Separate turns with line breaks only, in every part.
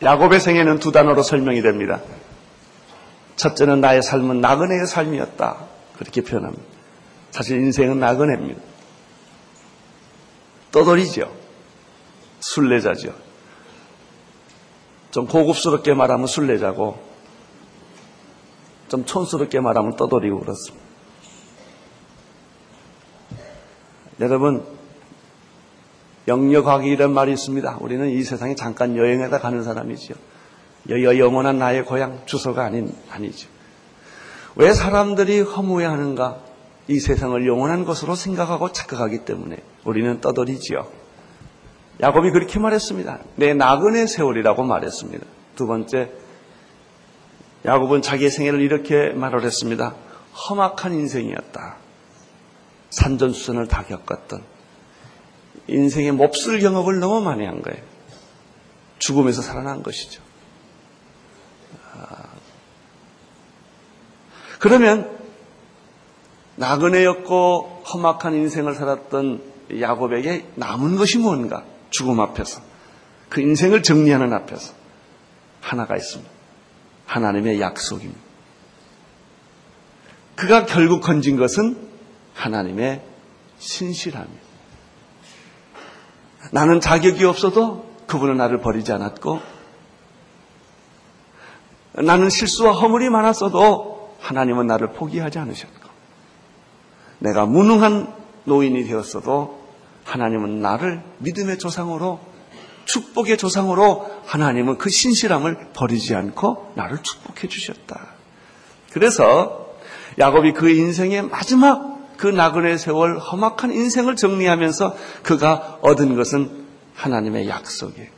야곱의 생애는 두 단어로 설명이 됩니다. 첫째는 나의 삶은 나그네의 삶이었다. 그렇게 표현합니다. 사실 인생은 나그네입니다. 떠돌이죠. 순례자죠. 좀 고급스럽게 말하면 순례자고, 좀 촌스럽게 말하면 떠돌이고 그렇습니다. 여러분, 영역하기 이런 말이 있습니다. 우리는 이 세상에 잠깐 여행하다 가는 사람이죠. 여기가 영원한 나의 고향 주소가 아닌, 아니죠. 왜 사람들이 허무해 하는가? 이 세상을 영원한 것으로 생각하고 착각하기 때문에 우리는 떠돌이지요. 야곱이 그렇게 말했습니다. 내 나그네 세월이라고 말했습니다. 두 번째, 야곱은 자기의 생애를 이렇게 말을 했습니다. 험악한 인생이었다. 산전수전을 다 겪었던 인생의 몹쓸 경험을 너무 많이 한 거예요. 죽음에서 살아난 것이죠. 그러면 나그네였고 험악한 인생을 살았던 야곱에게 남은 것이 뭔가? 죽음 앞에서. 그 인생을 정리하는 앞에서. 하나가 있습니다. 하나님의 약속입니다. 그가 결국 건진 것은 하나님의 신실함입니다. 나는 자격이 없어도 그분은 나를 버리지 않았고, 나는 실수와 허물이 많았어도 하나님은 나를 포기하지 않으셨고, 내가 무능한 노인이 되었어도 하나님은 나를 믿음의 조상으로 축복의 조상으로 하나님은 그 신실함을 버리지 않고 나를 축복해 주셨다. 그래서 야곱이 그 인생의 마지막 그 나그네 세월 험악한 인생을 정리하면서 그가 얻은 것은 하나님의 약속이에요.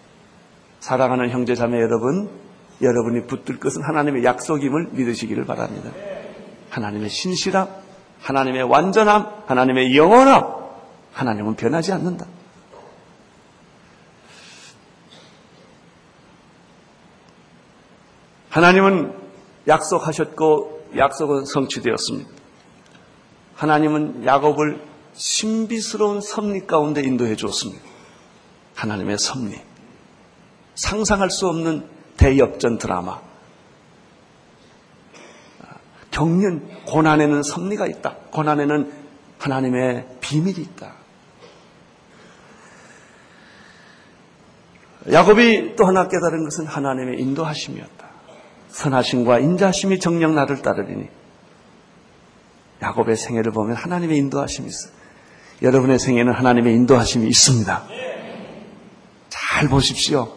사랑하는 형제 자매 여러분, 여러분이 붙들 것은 하나님의 약속임을 믿으시기를 바랍니다. 하나님의 신실함, 하나님의 완전함, 하나님의 영원함, 하나님은 변하지 않는다. 하나님은 약속하셨고 약속은 성취되었습니다. 하나님은 야곱을 신비스러운 섭리 가운데 인도해 주었습니다. 하나님의 섭리. 상상할 수 없는 대역전 드라마. 경륜, 고난에는 섭리가 있다. 고난에는 하나님의 비밀이 있다. 야곱이 또 하나 깨달은 것은 하나님의 인도하심이었다. 선하심과 인자심이 정령 나를 따르리니 야곱의 생애를 보면 하나님의 인도하심이 있어요. 여러분의 생애는 하나님의 인도하심이 있습니다. 잘 보십시오.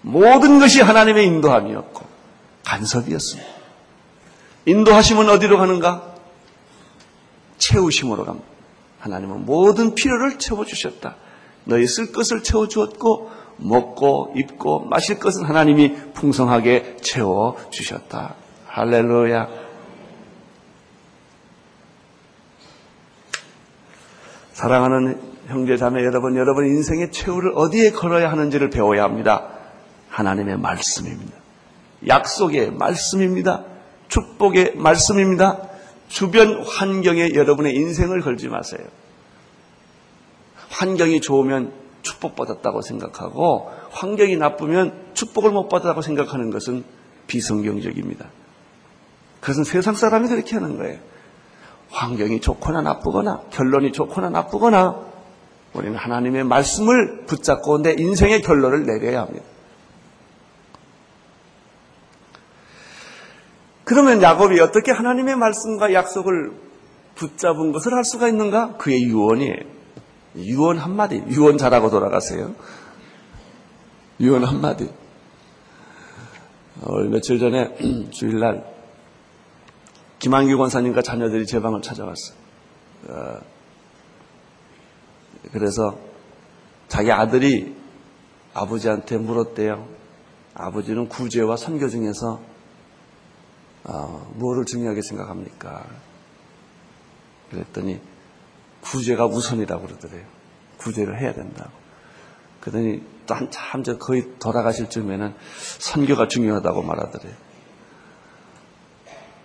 모든 것이 하나님의 인도함이었고 간섭이었습니다. 인도하심은 어디로 가는가? 채우심으로 갑니다. 하나님은 모든 필요를 채워주셨다. 너희 쓸 것을 채워주었고 먹고 입고 마실 것은 하나님이 풍성하게 채워 주셨다. 할렐루야. 사랑하는 형제 자매 여러분, 여러분 인생의 최후를 어디에 걸어야 하는지를 배워야 합니다. 하나님의 말씀입니다. 약속의 말씀입니다. 축복의 말씀입니다. 주변 환경에 여러분의 인생을 걸지 마세요. 환경이 좋으면 축복받았다고 생각하고 환경이 나쁘면 축복을 못 받았다고 생각하는 것은 비성경적입니다. 그것은 세상 사람이 그렇게 하는 거예요. 환경이 좋거나 나쁘거나 결론이 좋거나 나쁘거나 우리는 하나님의 말씀을 붙잡고 내 인생의 결론을 내려야 합니다. 그러면 야곱이 어떻게 하나님의 말씀과 약속을 붙잡은 것을 할 수가 있는가? 그의 유언이에요. 유언 한마디. 유언 잘하고 돌아가세요. 유언 한마디. 어, 며칠 전에 주일날 김한규 권사님과 자녀들이 제 방을 찾아왔어요. 어, 그래서 자기 아들이 아버지한테 물었대요. 아버지는 구제와 선교 중에서 어, 뭐를 중요하게 생각합니까? 그랬더니 구제가 우선이라고 그러더래요. 구제를 해야 된다고. 그러더니 또 한참 저 거의 돌아가실 쯤에는 선교가 중요하다고 말하더래요.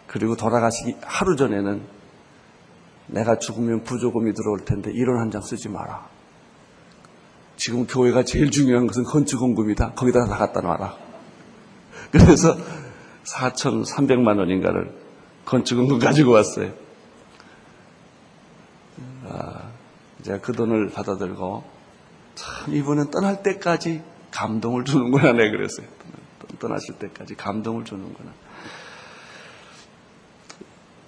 그리고 돌아가시기 하루 전에는 내가 죽으면 부조금이 들어올 텐데 이론 한장 쓰지 마라. 지금 교회가 제일 중요한 것은 건축원금이다. 거기다 다 갖다 놔라. 그래서 4,300만 원인가를 건축원금 가지고 왔어요. 아, 이제 그 돈을 받아들고 참 이분은 떠날 때까지 감동을 주는구나 내 그랬어요. 떠나실 때까지 감동을 주는구나.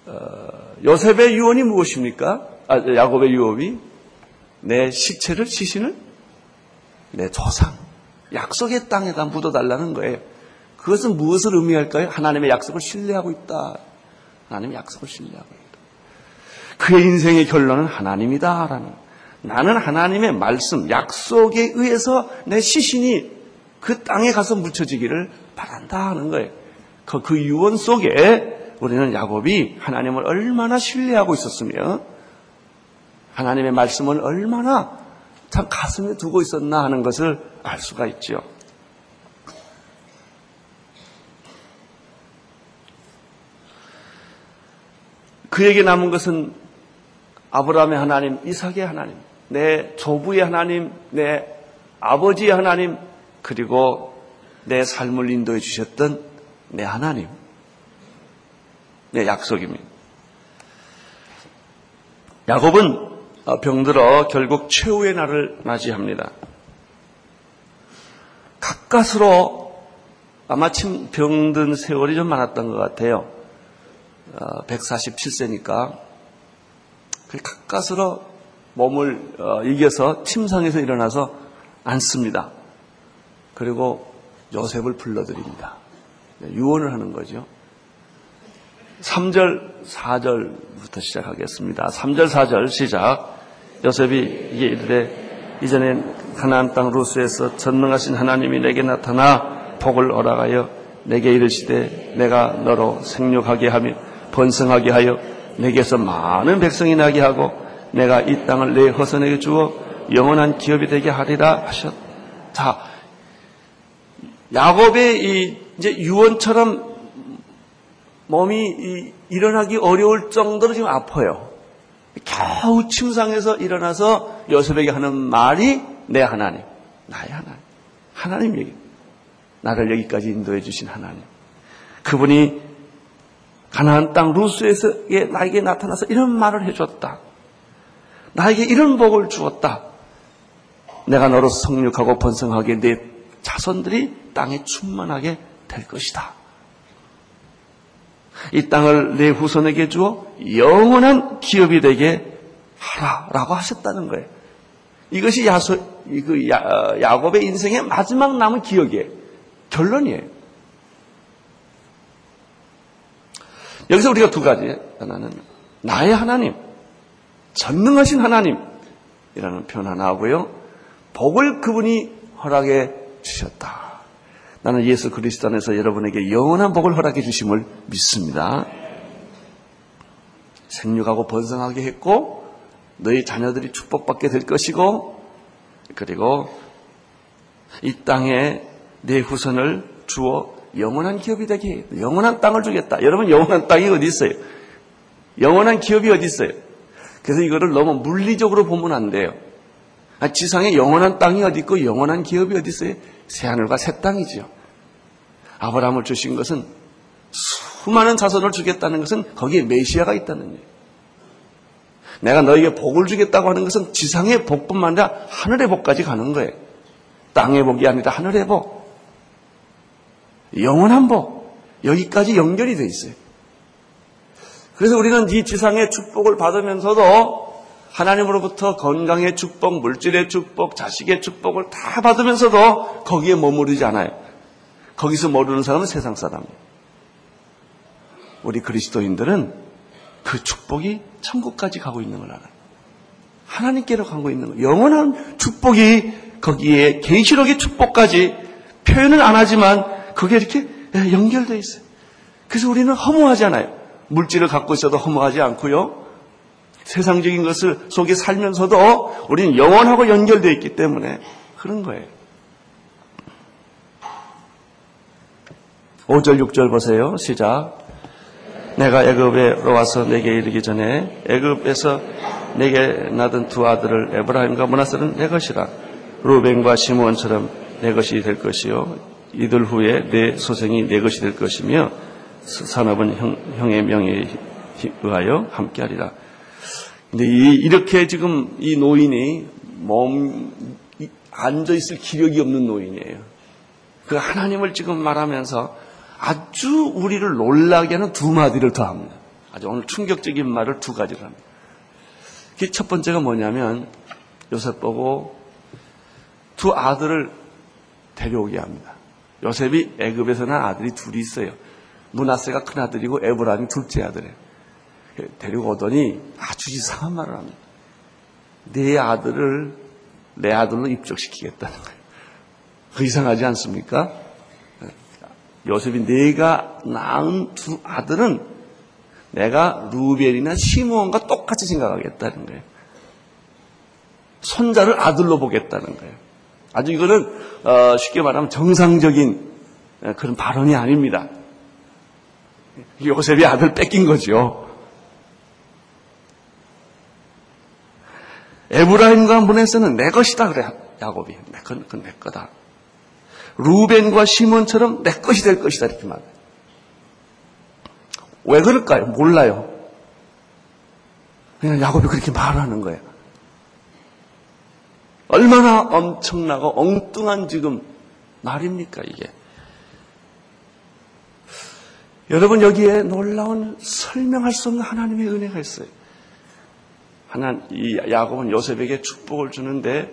어, 요셉의 유언이 무엇입니까? 아, 야곱의 유언이 내 시체를 시신을 내 조상 약속의 땅에다 묻어달라는 거예요. 그것은 무엇을 의미할까요? 하나님의 약속을 신뢰하고 있다. 하나님의 약속을 신뢰하고 있다. 그의 인생의 결론은 하나님이다라는 나는 하나님의 말씀, 약속에 의해서 내 시신이 그 땅에 가서 묻혀지기를 바란다 하는 거예요. 그, 그 유언 속에 우리는 야곱이 하나님을 얼마나 신뢰하고 있었으며 하나님의 말씀을 얼마나 참 가슴에 두고 있었나 하는 것을 알 수가 있죠. 그에게 남은 것은 아브라함의 하나님, 이삭의 하나님, 내 조부의 하나님, 내 아버지의 하나님, 그리고 내 삶을 인도해 주셨던 내 하나님, 내 약속입니다. 야곱은 병들어 결국 최후의 날을 맞이합니다. 가까스로 아마 침 병든 세월이 좀 많았던 것 같아요. 147세니까 가까스로 몸을 어, 이겨서 침상에서 일어나서 앉습니다. 그리고 요셉을 불러드립니다. 네, 유언을 하는 거죠. 3절, 4절부터 시작하겠습니다. 3절, 4절 시작. 요셉이 이게 이르되 이전에 가나안 땅 루스에서 전능하신 하나님이 내게 나타나 복을 허락하여 내게 이르시되 내가 너로 생육하게 하며 번성하게 하여 내게서 많은 백성이 나게 하고 내가 이 땅을 내 허선에게 주어 영원한 기업이 되게 하리라 하셨. 자, 야곱의 이 이제 유언처럼 몸이 일어나기 어려울 정도로 지금 아파요. 겨우 침상에서 일어나서 요셉에게 하는 말이 내 하나님, 나의 하나님, 하나님 얘기. 나를 여기까지 인도해 주신 하나님. 그분이 가나안 땅 루스에서 나에게 나타나서 이런 말을 해줬다. 나에게 이런 복을 주었다. 내가 너로 성육하고 번성하게 내 자손들이 땅에 충만하게 될 것이다. 이 땅을 내 후손에게 주어 영원한 기업이 되게 하라라고 하셨다는 거예요. 이것이 야소, 그 야, 야곱의 인생의 마지막 남은 기억이에요. 결론이에요. 여기서 우리가 두 가지 하나는 나의 하나님, 전능하신 하나님이라는 표현 하나 하고요. 복을 그분이 허락해 주셨다. 나는 예수 그리스도 안에서 여러분에게 영원한 복을 허락해 주심을 믿습니다. 생육하고 번성하게 했고 너희 자녀들이 축복받게 될 것이고 그리고 이 땅에 내 후손을 주어 영원한 기업이 되게 해. 영원한 땅을 주겠다. 여러분 영원한 땅이 어디 있어요? 영원한 기업이 어디 있어요? 그래서 이거를 너무 물리적으로 보면 안 돼요. 아, 지상에 영원한 땅이 어디 있고 영원한 기업이 어디 있어요? 새하늘과 새 땅이지요. 아브라함을 주신 것은 수많은 자손을 주겠다는 것은 거기에 메시아가 있다는 얘기예요. 내가 너에게 복을 주겠다고 하는 것은 지상의 복뿐만 아니라 하늘의 복까지 가는 거예요. 땅의 복이 아니라 하늘의 복. 영원한 복. 여기까지 연결이 돼 있어요. 그래서 우리는 이 지상의 축복을 받으면서도 하나님으로부터 건강의 축복, 물질의 축복, 자식의 축복을 다 받으면서도 거기에 머무르지 않아요. 거기서 모르는 사람은 세상 사람이에요. 우리 그리스도인들은 그 축복이 천국까지 가고 있는 걸 알아요. 하나님께로 가고 있는 거. 영원한 축복이 거기에 계시록의 축복까지 표현을 안 하지만 그게 이렇게 연결되어 있어요. 그래서 우리는 허무하지 않아요. 물질을 갖고 있어도 허무하지 않고요. 세상적인 것을 속에 살면서도 우리는 영원하고 연결되어 있기 때문에 그런 거예요. 5절, 6절 보세요. 시작. 내가 애굽에 와서 내게 이르기 전에 애굽에서 내게 낳은 두 아들을 에브라임과 문하세는 내 것이라 루벤과 시므온처럼 내 것이 될 것이요 이들 후에 내 소생이 내 것이 될 것이며 산업은 형, 형의 명예에 의하여 함께하리라. 근데 이, 이렇게 지금 이 노인이 몸 앉아 있을 기력이 없는 노인이에요. 그 하나님을 지금 말하면서 아주 우리를 놀라게 하는 두 마디를 더 합니다. 아주 오늘 충격적인 말을 두 가지를 합니다. 그 첫 번째가 뭐냐면 요셉 보고 두 아들을 데려오게 합니다. 요셉이 애굽에서 난 아들이 둘이 있어요. 문하세가 큰 아들이고 에브라임이 둘째 아들이에요. 데리고 오더니 아주 이상한 말을 합니다. 내 아들을 내 아들로 입적시키겠다는 거예요. 그 이상하지 않습니까? 요셉이 내가 낳은 두 아들은 내가 루벨이나 시므온과 똑같이 생각하겠다는 거예요. 손자를 아들로 보겠다는 거예요. 아주 이거는 어, 쉽게 말하면 정상적인 그런 발언이 아닙니다. 요셉이 아들 뺏긴 거죠. 에브라임과 문에서는 내 것이다 그래 야곱이 그건, 그건 내 거다. 루벤과 시몬처럼 내 것이 될 것이다 이렇게 말해요. 왜 그럴까요? 몰라요. 그냥 야곱이 그렇게 말하는 거예요. 얼마나 엄청나고 엉뚱한 지금 말입니까 이게. 여러분 여기에 놀라운 설명할 수 없는 하나님의 은혜가 있어요. 하나 이 야곱은 요셉에게 축복을 주는데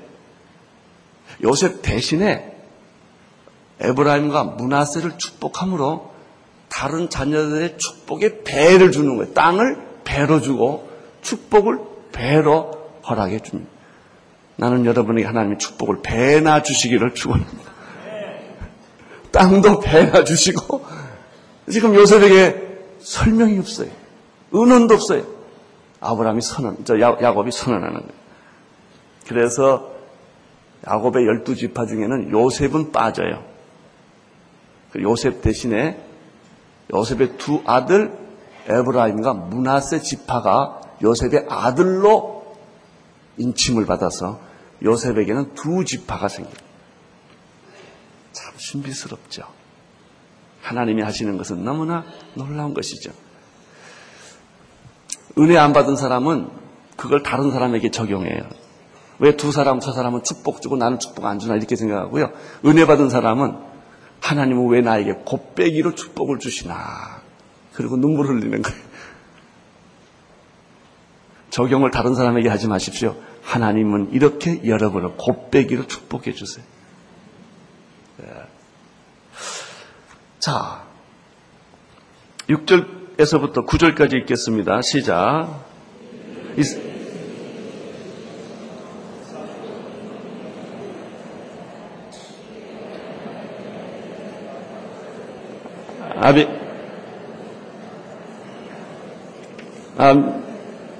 요셉 대신에 에브라임과 문하세를 축복함으로 다른 자녀들의 축복에 배를 주는 거예요. 땅을 배로 주고 축복을 배로 허락해 줍니다. 나는 여러분에게 하나님의 축복을 배나 주시기를 축원합니다. 땅도 배나 주시고 지금 요셉에게 설명이 없어요. 은원도 없어요. 아브라함이 선언, 저 야곱이 선언하는 거예요. 그래서 야곱의 열두 지파 중에는 요셉은 빠져요. 그 요셉 대신에 요셉의 두 아들 에브라임과 문하세 지파가 요셉의 아들로 인침을 받아서 요셉에게는 두 지파가 생깁니다. 참 신비스럽죠. 하나님이 하시는 것은 너무나 놀라운 것이죠. 은혜 안 받은 사람은 그걸 다른 사람에게 적용해요. 왜 두 사람, 저 사람은 축복 주고 나는 축복 안 주나 이렇게 생각하고요. 은혜 받은 사람은 하나님은 왜 나에게 곱빼기로 축복을 주시나. 그리고 눈물 흘리는 거예요. 적용을 다른 사람에게 하지 마십시오. 하나님은 이렇게 여러분을 곱빼기로 축복해 주세요. 네. 자, 6절에서부터 9절까지 읽겠습니다. 시작. 아비, 아,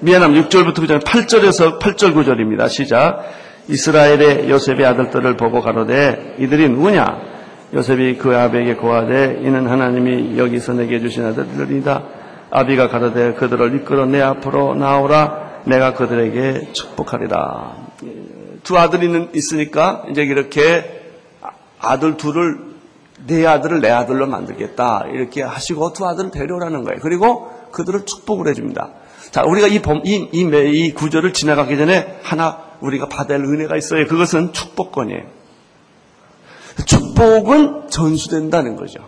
미안함 6절부터 9절, 8절에서 8절 9절입니다. 시작. 이스라엘의 요셉의 아들들을 보고 가로되 이들이 누구냐? 요셉이 그 아비에게 고하되 이는 하나님이 여기서 내게 주신 아들들이다. 아비가 가로되 그들을 이끌어 내 앞으로 나오라. 내가 그들에게 축복하리라. 두 아들이 있으니까 이제 이렇게 아들 둘을 내 아들을 내 아들로 만들겠다. 이렇게 하시고 두 아들을 데려오라는 거예요. 그리고 그들을 축복을 해줍니다. 자, 우리가 이, 봄, 이, 이, 이 구절을 지나가기 전에 하나 우리가 받을 은혜가 있어요. 그것은 축복권이에요. 축복은 전수된다는 거죠.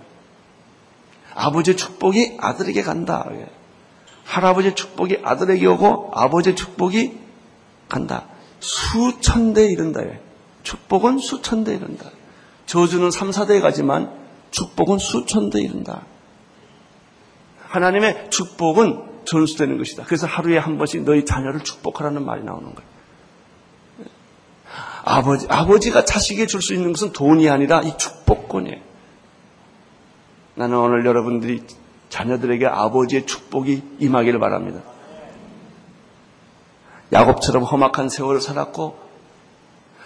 아버지의 축복이 아들에게 간다. 할아버지의 축복이 아들에게 오고 아버지의 축복이 간다. 수천 대에 이른다. 축복은 수천 대에 이른다. 저주는 3, 4대에 가지만 축복은 수천 대에 이른다. 하나님의 축복은 전수되는 것이다. 그래서 하루에 한 번씩 너희 자녀를 축복하라는 말이 나오는 거예요. 아버지, 아버지가 자식에게 줄 수 있는 것은 돈이 아니라 이 축복권이에요. 나는 오늘 여러분들이 자녀들에게 아버지의 축복이 임하기를 바랍니다. 야곱처럼 험악한 세월을 살았고,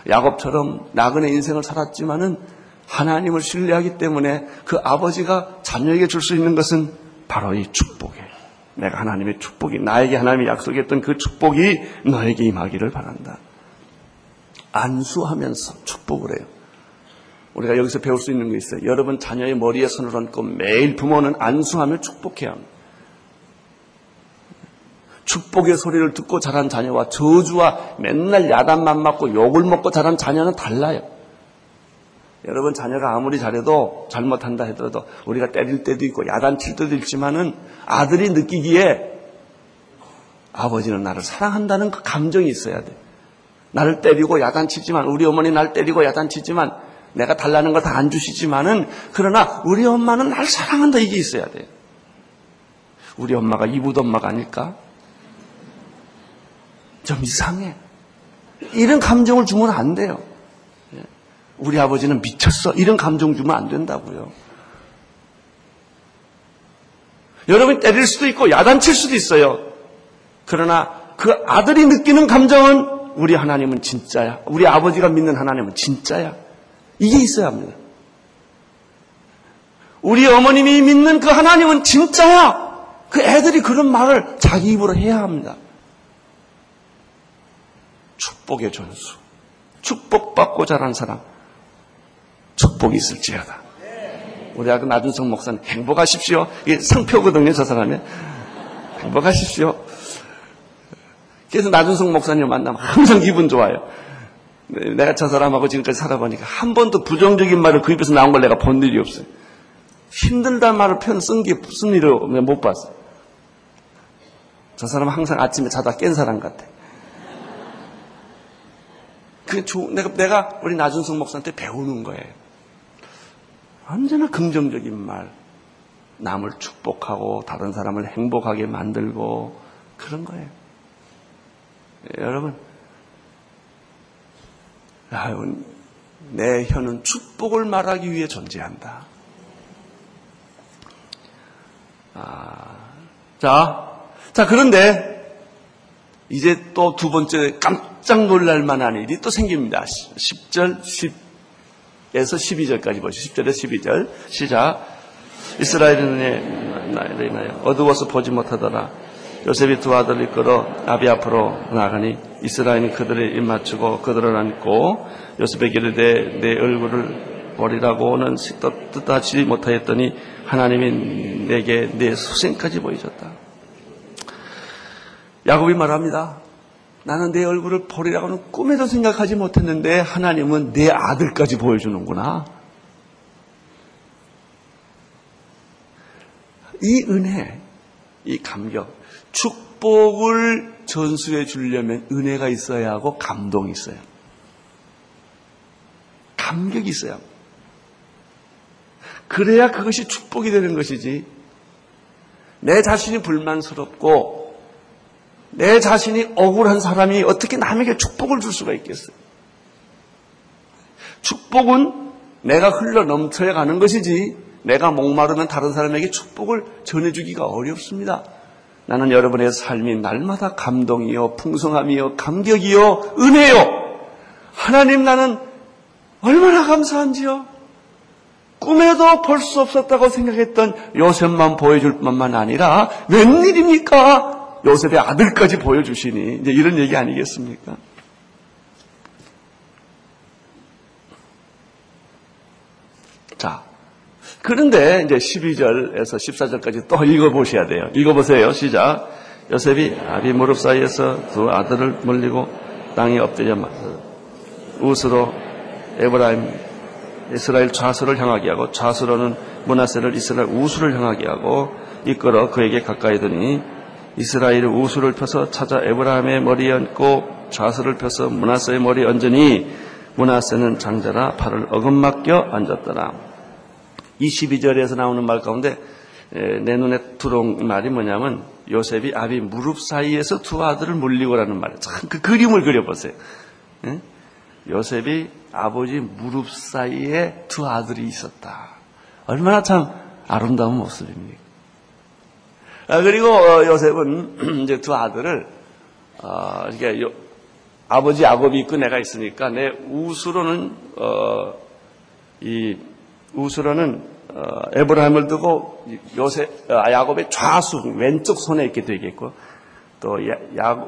야곱처럼 나그네 인생을 살았지만은 하나님을 신뢰하기 때문에 그 아버지가 자녀에게 줄 수 있는 것은 바로 이 축복이에요. 내가 하나님의 축복이 나에게 하나님이 약속했던 그 축복이 너에게 임하기를 바란다. 안수하면서 축복을 해요. 우리가 여기서 배울 수 있는 게 있어요. 여러분 자녀의 머리에 손을 얹고 매일 부모는 안수하며 축복해야 합니다. 축복의 소리를 듣고 자란 자녀와 저주와 맨날 야단만 맞고 욕을 먹고 자란 자녀는 달라요. 여러분 자녀가 아무리 잘해도 잘못한다 하더라도 우리가 때릴 때도 있고 야단칠 때도 있지만은 아들이 느끼기에 아버지는 나를 사랑한다는 그 감정이 있어야 돼. 나를 때리고 야단치지만 우리 어머니 날 때리고 야단치지만 내가 달라는 거다안 주시지만은 그러나 우리 엄마는 날 사랑한다 이게 있어야 돼. 우리 엄마가 이붓 엄마가 아닐까? 좀 이상해. 이런 감정을 주면 안 돼요. 예. 우리 아버지는 미쳤어. 이런 감정 주면 안 된다고요. 여러분 때릴 수도 있고 야단칠 수도 있어요. 그러나 그 아들이 느끼는 감정은 우리 하나님은 진짜야. 우리 아버지가 믿는 하나님은 진짜야. 이게 있어야 합니다. 우리 어머님이 믿는 그 하나님은 진짜야. 그 애들이 그런 말을 자기 입으로 해야 합니다. 축복의 전수. 축복받고 자란 사람. 축복이 있을지어다. 우리 아그 나준성 목사님 행복하십시오. 이게 상표거든요, 저 사람이. 행복하십시오. 그래서 나준성 목사님 만나면 항상 기분 좋아요. 네, 내가 저 사람하고 지금까지 살아보니까 한 번도 부정적인 말을 그 입에서 나온 걸 내가 본 일이 없어요. 힘들다는 말을 표현 쓴 게 무슨 일을 못 봤어요. 저 사람은 항상 아침에 자다 깬 사람 같아. 그 조, 내가, 내가 우리 나준성 목사한테 배우는 거예요. 언제나 긍정적인 말, 남을 축복하고 다른 사람을 행복하게 만들고 그런 거예요. 예, 여러분, 내 혀는 축복을 말하기 위해 존재한다. 아, 자, 자, 그런데 이제 또 두 번째 깜짝 놀랄 만한 일이 또 생깁니다. 10절, 10에서 12절까지 보시죠. 10절에서 12절. 시작. 이스라엘은 인하여 어두워서 보지 못하더라. 요셉이 두 아들을 이끌어 아비 앞으로 나가니 이스라엘은 그들을 입맞추고 그들을 안고 요셉에게 이르되 내 얼굴을 보리라고는 뜻하지 못하였더니 하나님이 내게 내 수생까지 보여줬다. 야곱이 말합니다. 나는 내 얼굴을 보리라고는 꿈에도 생각하지 못했는데 하나님은 내 아들까지 보여주는구나. 이 은혜, 이 감격, 축복을 전수해 주려면 은혜가 있어야 하고 감동이 있어요. 감격이 합니다. 그래야 그것이 축복이 되는 것이지. 내 자신이 불만스럽고 내 자신이 억울한 사람이 어떻게 남에게 축복을 줄 수가 있겠어요? 축복은 내가 흘러 넘쳐야 가는 것이지 내가 목마르면 다른 사람에게 축복을 전해주기가 어렵습니다. 나는 여러분의 삶이 날마다 감동이요, 풍성함이요, 감격이요, 은혜요. 하나님 나는 얼마나 감사한지요. 꿈에도 볼 수 없었다고 생각했던 요셉만 보여줄 뿐만 아니라 웬일입니까? 요셉의 아들까지 보여주시니 이제 이런 얘기 아니겠습니까? 자, 그런데 이제 12절에서 14절까지 또 읽어보셔야 돼요. 읽어보세요. 시작. 요셉이 아비 무릎 사이에서 두 아들을 물리고 땅에 엎드려 우스로 에브라임 이스라엘 좌수를 향하게 하고 좌수로는 문하세를 이스라엘 우수를 향하게 하고 이끌어 그에게 가까이 드니 이스라엘이 우수를 펴서 찾아 에브라임의 머리에 얹고 좌수를 펴서 문하세의 머리에 얹으니 문하세는 장자라 팔을 어금맞겨 앉았더라. 22절에서 나오는 말 가운데 내 눈에 들어온 말이 뭐냐면 요셉이 아비 무릎 사이에서 두 아들을 물리고라는 말이에요. 참 그 그림을 그려보세요. 요셉이 아버지 무릎 사이에 두 아들이 있었다. 얼마나 참 아름다운 모습입니까? 아, 그리고 어, 요셉은 이제 두 아들을 어, 이게 아버지 야곱이 있고 내가 있으니까 내 우수로는 어, 이 우수로는 어, 에브라임을 두고 요새 아, 야곱의 좌수 왼쪽 손에 있게 되겠고 또 야, 야,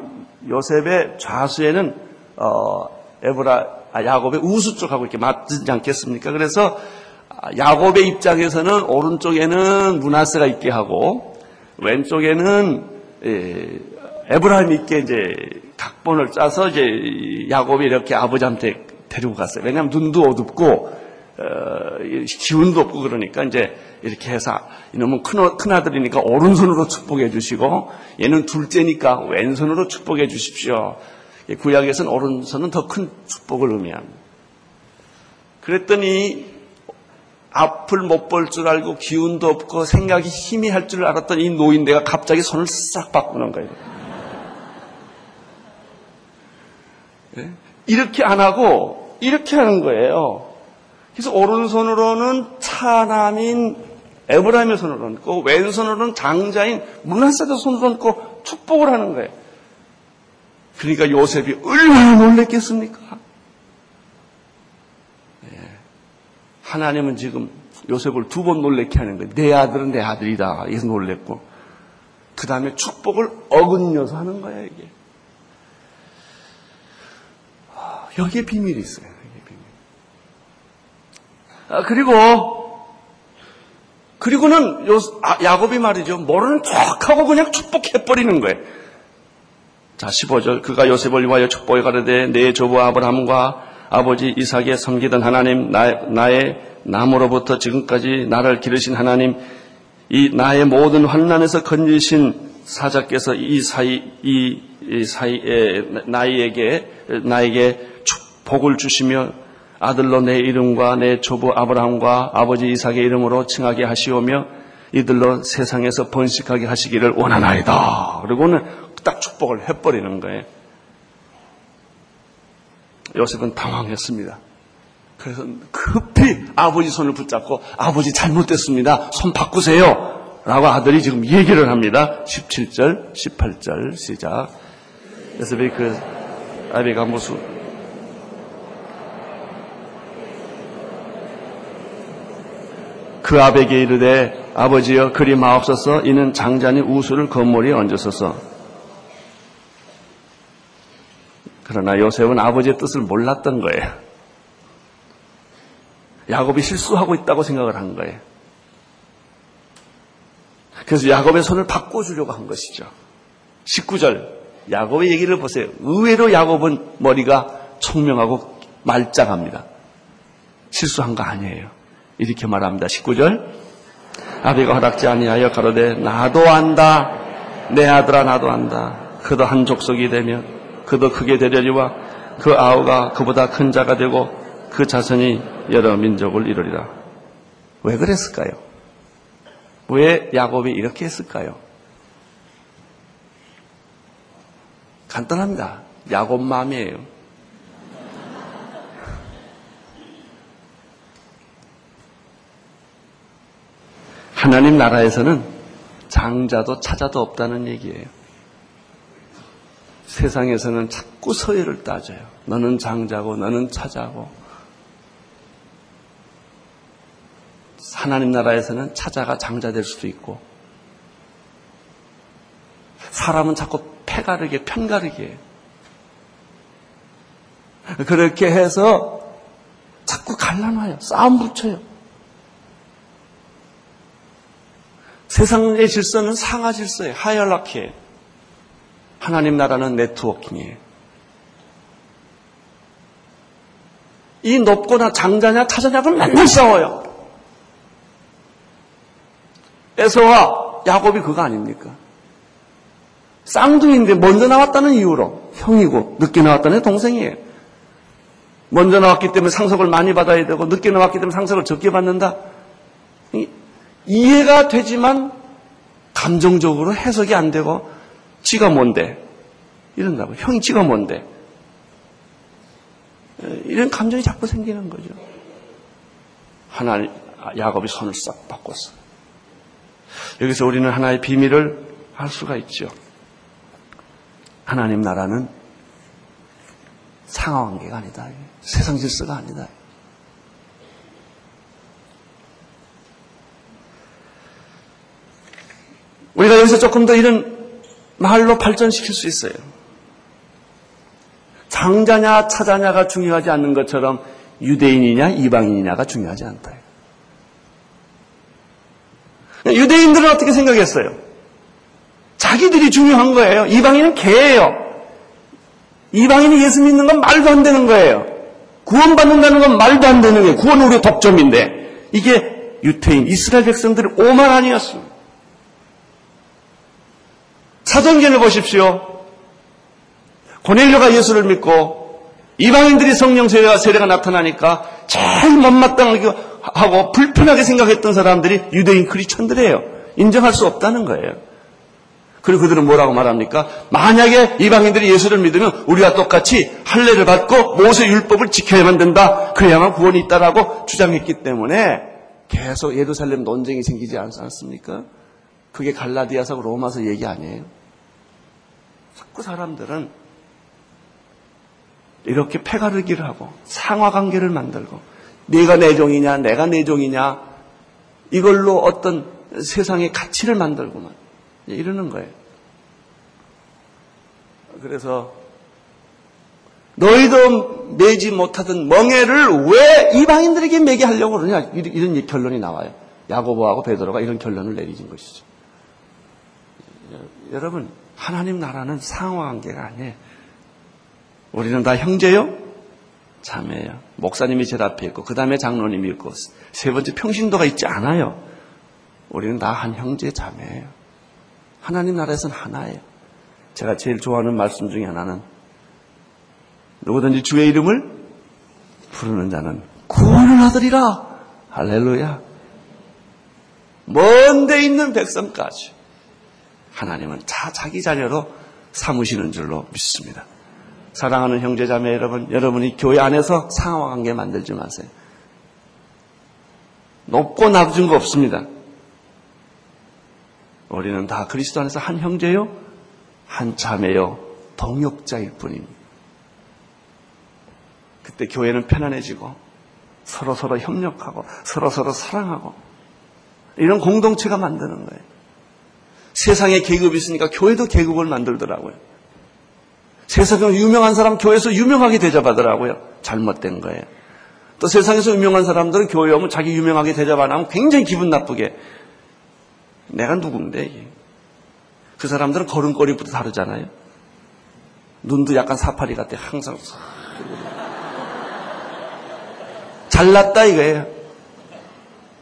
요셉의 좌수에는 어, 에브라 아, 야곱의 우수 쪽하고 이렇게 맞지 않겠습니까? 그래서 아, 야곱의 입장에서는 오른쪽에는 문하세가 있게 하고 왼쪽에는 예, 에브라임 있게 이제 각본을 짜서 이제 야곱이 이렇게 아버지한테 데리고 갔어요. 왜냐하면 눈도 어둡고 어, 기운도 없고 그러니까 이제 이렇게 해서 이놈은 큰, 큰 아들이니까 오른손으로 축복해 주시고 얘는 둘째니까 왼손으로 축복해 주십시오. 구약에서는 오른손은 더 큰 축복을 의미합니다. 그랬더니 앞을 못 볼 줄 알고 기운도 없고 생각이 희미할 줄 알았던 이 노인네가 갑자기 손을 싹 바꾸는 거예요. 네? 이렇게 안 하고 이렇게 하는 거예요. 그래서 오른손으로는 차남인 에브라임의 손을 얹고 왼손으로는 장자인 문하세의 손을 얹고 축복을 하는 거예요. 그러니까 요셉이 얼마나 놀랬겠습니까? 네. 하나님은 지금 요셉을 두 번 놀래게 하는 거예요. 내 아들은 내 아들이다. 이래서 놀랬고. 그 다음에 축복을 어긋녀서 하는 거예요, 이게. 아, 여기에 비밀이 있어요. 아, 그리고 그리고는 요, 아, 야곱이 말이죠. 모르는 척하고 그냥 축복해버리는 거예요. 자, 15절. 그가 요셉을 위하여 축복해 가르되 내 조부 아브라함과 아버지 이삭에 섬기던 하나님, 나, 의 나무로부터 지금까지 나를 기르신 하나님, 이 나의 모든 환난에서 건지신 사자께서 이 사이, 이, 이 사이에 나에게, 나에게 축복을 주시며 아들로 내 이름과 내 조부 아브라함과 아버지 이삭의 이름으로 칭하게 하시오며 이들로 세상에서 번식하게 하시기를 원하나이다. 그리고는 딱 축복을 해버리는 거예요. 요셉은 당황했습니다. 그래서 급히 아버지 손을 붙잡고 아버지 잘못됐습니다. 손 바꾸세요. 라고 아들이 지금 얘기를 합니다. 17절, 18절 시작. 요셉이 그 아비가 무슨 그 아베게 이르되 아버지여 그리 마옵소서 이는 장자니 우수를 건물에 얹었소서 그러나 요셉은 아버지의 뜻을 몰랐던 거예요. 야곱이 실수하고 있다고 생각을 한 거예요. 그래서 야곱의 손을 바꿔주려고 한 것이죠. 19절 야곱의 얘기를 보세요. 의외로 야곱은 머리가 총명하고 말짱합니다. 실수한 거 아니에요. 이렇게 말합니다. 19절. 아비가 허락지 아니하여 가로되 나도 안다. 내 아들아 나도 안다. 그도 한 족속이 되며 그도 크게 되려니와 그 아우가 그보다 큰 자가 되고 그 자손이 여러 민족을 이루리라. 왜 그랬을까요? 왜 야곱이 이렇게 했을까요? 간단합니다. 야곱 마음이에요. 하나님 나라에서는 장자도 차자도 없다는 얘기예요. 세상에서는 자꾸 서열을 따져요. 너는 장자고 너는 차자고. 하나님 나라에서는 차자가 장자 될 수도 있고 사람은 자꾸 패가르게 편가르게. 그렇게 해서 자꾸 갈라놔요. 싸움 붙여요. 세상의 질서는 상하 질서예요. 하이얼라키예요. 하나님 나라는 네트워킹이에요. 이 높거나 장자냐 타자냐를 맨날 싸워요. 에서와 야곱이 그거 아닙니까? 쌍둥이인데 먼저 나왔다는 이유로 형이고 늦게 나왔다는 동생이에요. 먼저 나왔기 때문에 상속을 많이 받아야 되고 늦게 나왔기 때문에 상속을 적게 받는다. 이해가 되지만 감정적으로 해석이 안 되고 지가 뭔데 이런다고 형이 지가 뭔데 이런 감정이 자꾸 생기는 거죠. 하나님 야곱이 손을 싹 바꿨어. 여기서 우리는 하나의 비밀을 알 수가 있죠. 하나님 나라는 상하 관계가 아니다. 세상 질서가 아니다. 우리가 여기서 조금 더 이런 말로 발전시킬 수 있어요. 장자냐 차자냐가 중요하지 않는 것처럼 유대인이냐 이방인이냐가 중요하지 않다. 유대인들은 어떻게 생각했어요? 자기들이 중요한 거예요. 이방인은 개예요. 이방인이 예수 믿는 건 말도 안 되는 거예요. 구원받는다는 건 말도 안 되는 거예요. 구원 우리의 독점인데 이게 유태인 이스라엘 백성들의 오만 아니었습니다. 사도행전을 보십시오. 고넬료가 예수를 믿고 이방인들이 성령 세례가, 세례가 나타나니까 제일 못마땅하게 하고 불편하게 생각했던 사람들이 유대인 크리천들이에요. 인정할 수 없다는 거예요. 그리고 그들은 뭐라고 말합니까? 만약에 이방인들이 예수를 믿으면 우리와 똑같이 할례를 받고 모세 율법을 지켜야만 된다. 그래야만 구원이 있다라고 주장했기 때문에 계속 예루살렘 논쟁이 생기지 않았습니까? 그게 갈라디아서 로마서 얘기 아니에요. 자꾸 사람들은 이렇게 패가르기를 하고 상하 관계를 만들고 네가 내 종이냐 내가 내 종이냐 이걸로 어떤 세상의 가치를 만들고만 이러는 거예요. 그래서 너희도 매지 못하던 멍해를 왜 이방인들에게 매게 하려고 그러냐 이런 결론이 나와요. 야고보하고 베드로가 이런 결론을 내리진 것이죠. 여러분 하나님 나라는 상호관계가 아니에요. 우리는 다 형제요, 자매예요. 목사님이 제일 앞에 있고 그 다음에 장로님이 있고 세 번째 평신도가 있지 않아요. 우리는 다 한 형제 자매예요. 하나님 나라에서는 하나예요. 제가 제일 좋아하는 말씀 중에 하나는 누구든지 주의 이름을 부르는 자는 구원을 하으리라 할렐루야. 먼데 있는 백성까지 하나님은 다 자기 자녀로 삼으시는 줄로 믿습니다. 사랑하는 형제 자매 여러분, 여러분이 교회 안에서 상하 관계 만들지 마세요. 높고 낮은 거 없습니다. 우리는 다 그리스도 안에서 한 형제요, 한 자매요, 동역자일 뿐입니다. 그때 교회는 편안해지고 서로 서로 협력하고 서로 서로 사랑하고 이런 공동체가 만드는 거예요. 세상에 계급이 있으니까 교회도 계급을 만들더라고요. 세상에 유명한 사람 교회에서 유명하게 대접하더라고요. 잘못된 거예요. 또 세상에서 유명한 사람들은 교회 오면 자기 유명하게 대접 안 하면 굉장히 기분 나쁘게 내가 누군데? 그 사람들은 걸음걸이부터 다르잖아요. 눈도 약간 사파리 같아. 항상 잘났다 이거예요.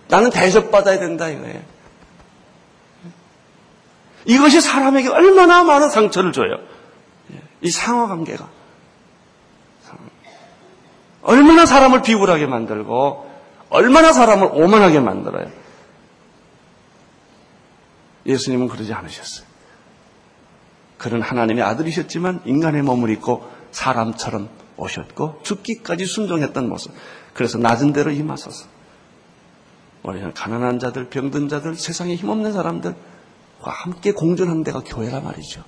나는 대접받아야 된다 이거예요. 이것이 사람에게 얼마나 많은 상처를 줘요. 이 상호관계가. 얼마나 사람을 비굴하게 만들고 얼마나 사람을 오만하게 만들어요. 예수님은 그러지 않으셨어요. 그는 하나님의 아들이셨지만 인간의 몸을 입고 사람처럼 오셨고 죽기까지 순종했던 모습. 그래서 낮은 대로 임하소서. 우리는 가난한 자들, 병든 자들, 세상에 힘없는 사람들과 함께 공존하는 데가 교회라 말이죠.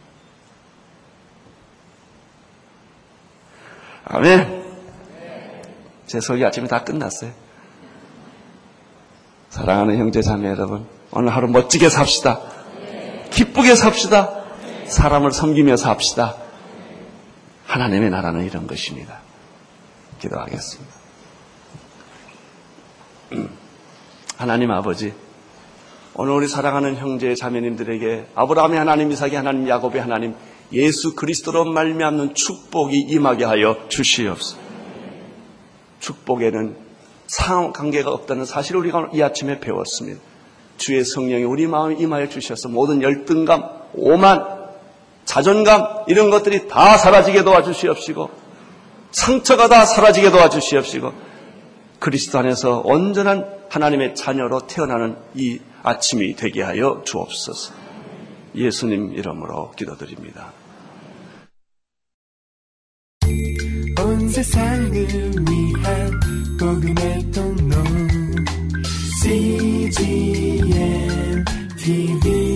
아멘. 제 설교 아침에 다 끝났어요. 사랑하는 형제 자매 여러분, 오늘 하루 멋지게 삽시다. 기쁘게 삽시다. 사람을 섬기며 삽시다. 하나님의 나라는 이런 것입니다. 기도하겠습니다. 하나님 아버지, 오늘 우리 사랑하는 형제 자매님들에게 아브라함의 하나님, 이삭의 하나님, 야곱의 하나님, 예수 그리스도로 말미암는 축복이 임하게 하여 주시옵소서. 축복에는 상황 관계가 없다는 사실을 우리가 이 아침에 배웠습니다. 주의 성령이 우리 마음에 임하여 주셔서 모든 열등감, 오만, 자존감 이런 것들이 다 사라지게 도와주시옵시고 상처가 다 사라지게 도와주시옵시고 그리스도 안에서 온전한 하나님의 자녀로 태어나는 이 아침이 되게 하여 주옵소서. 예수님 이름으로 기도드립니다.
온 세상을 위한 복음의 통로 CGM TV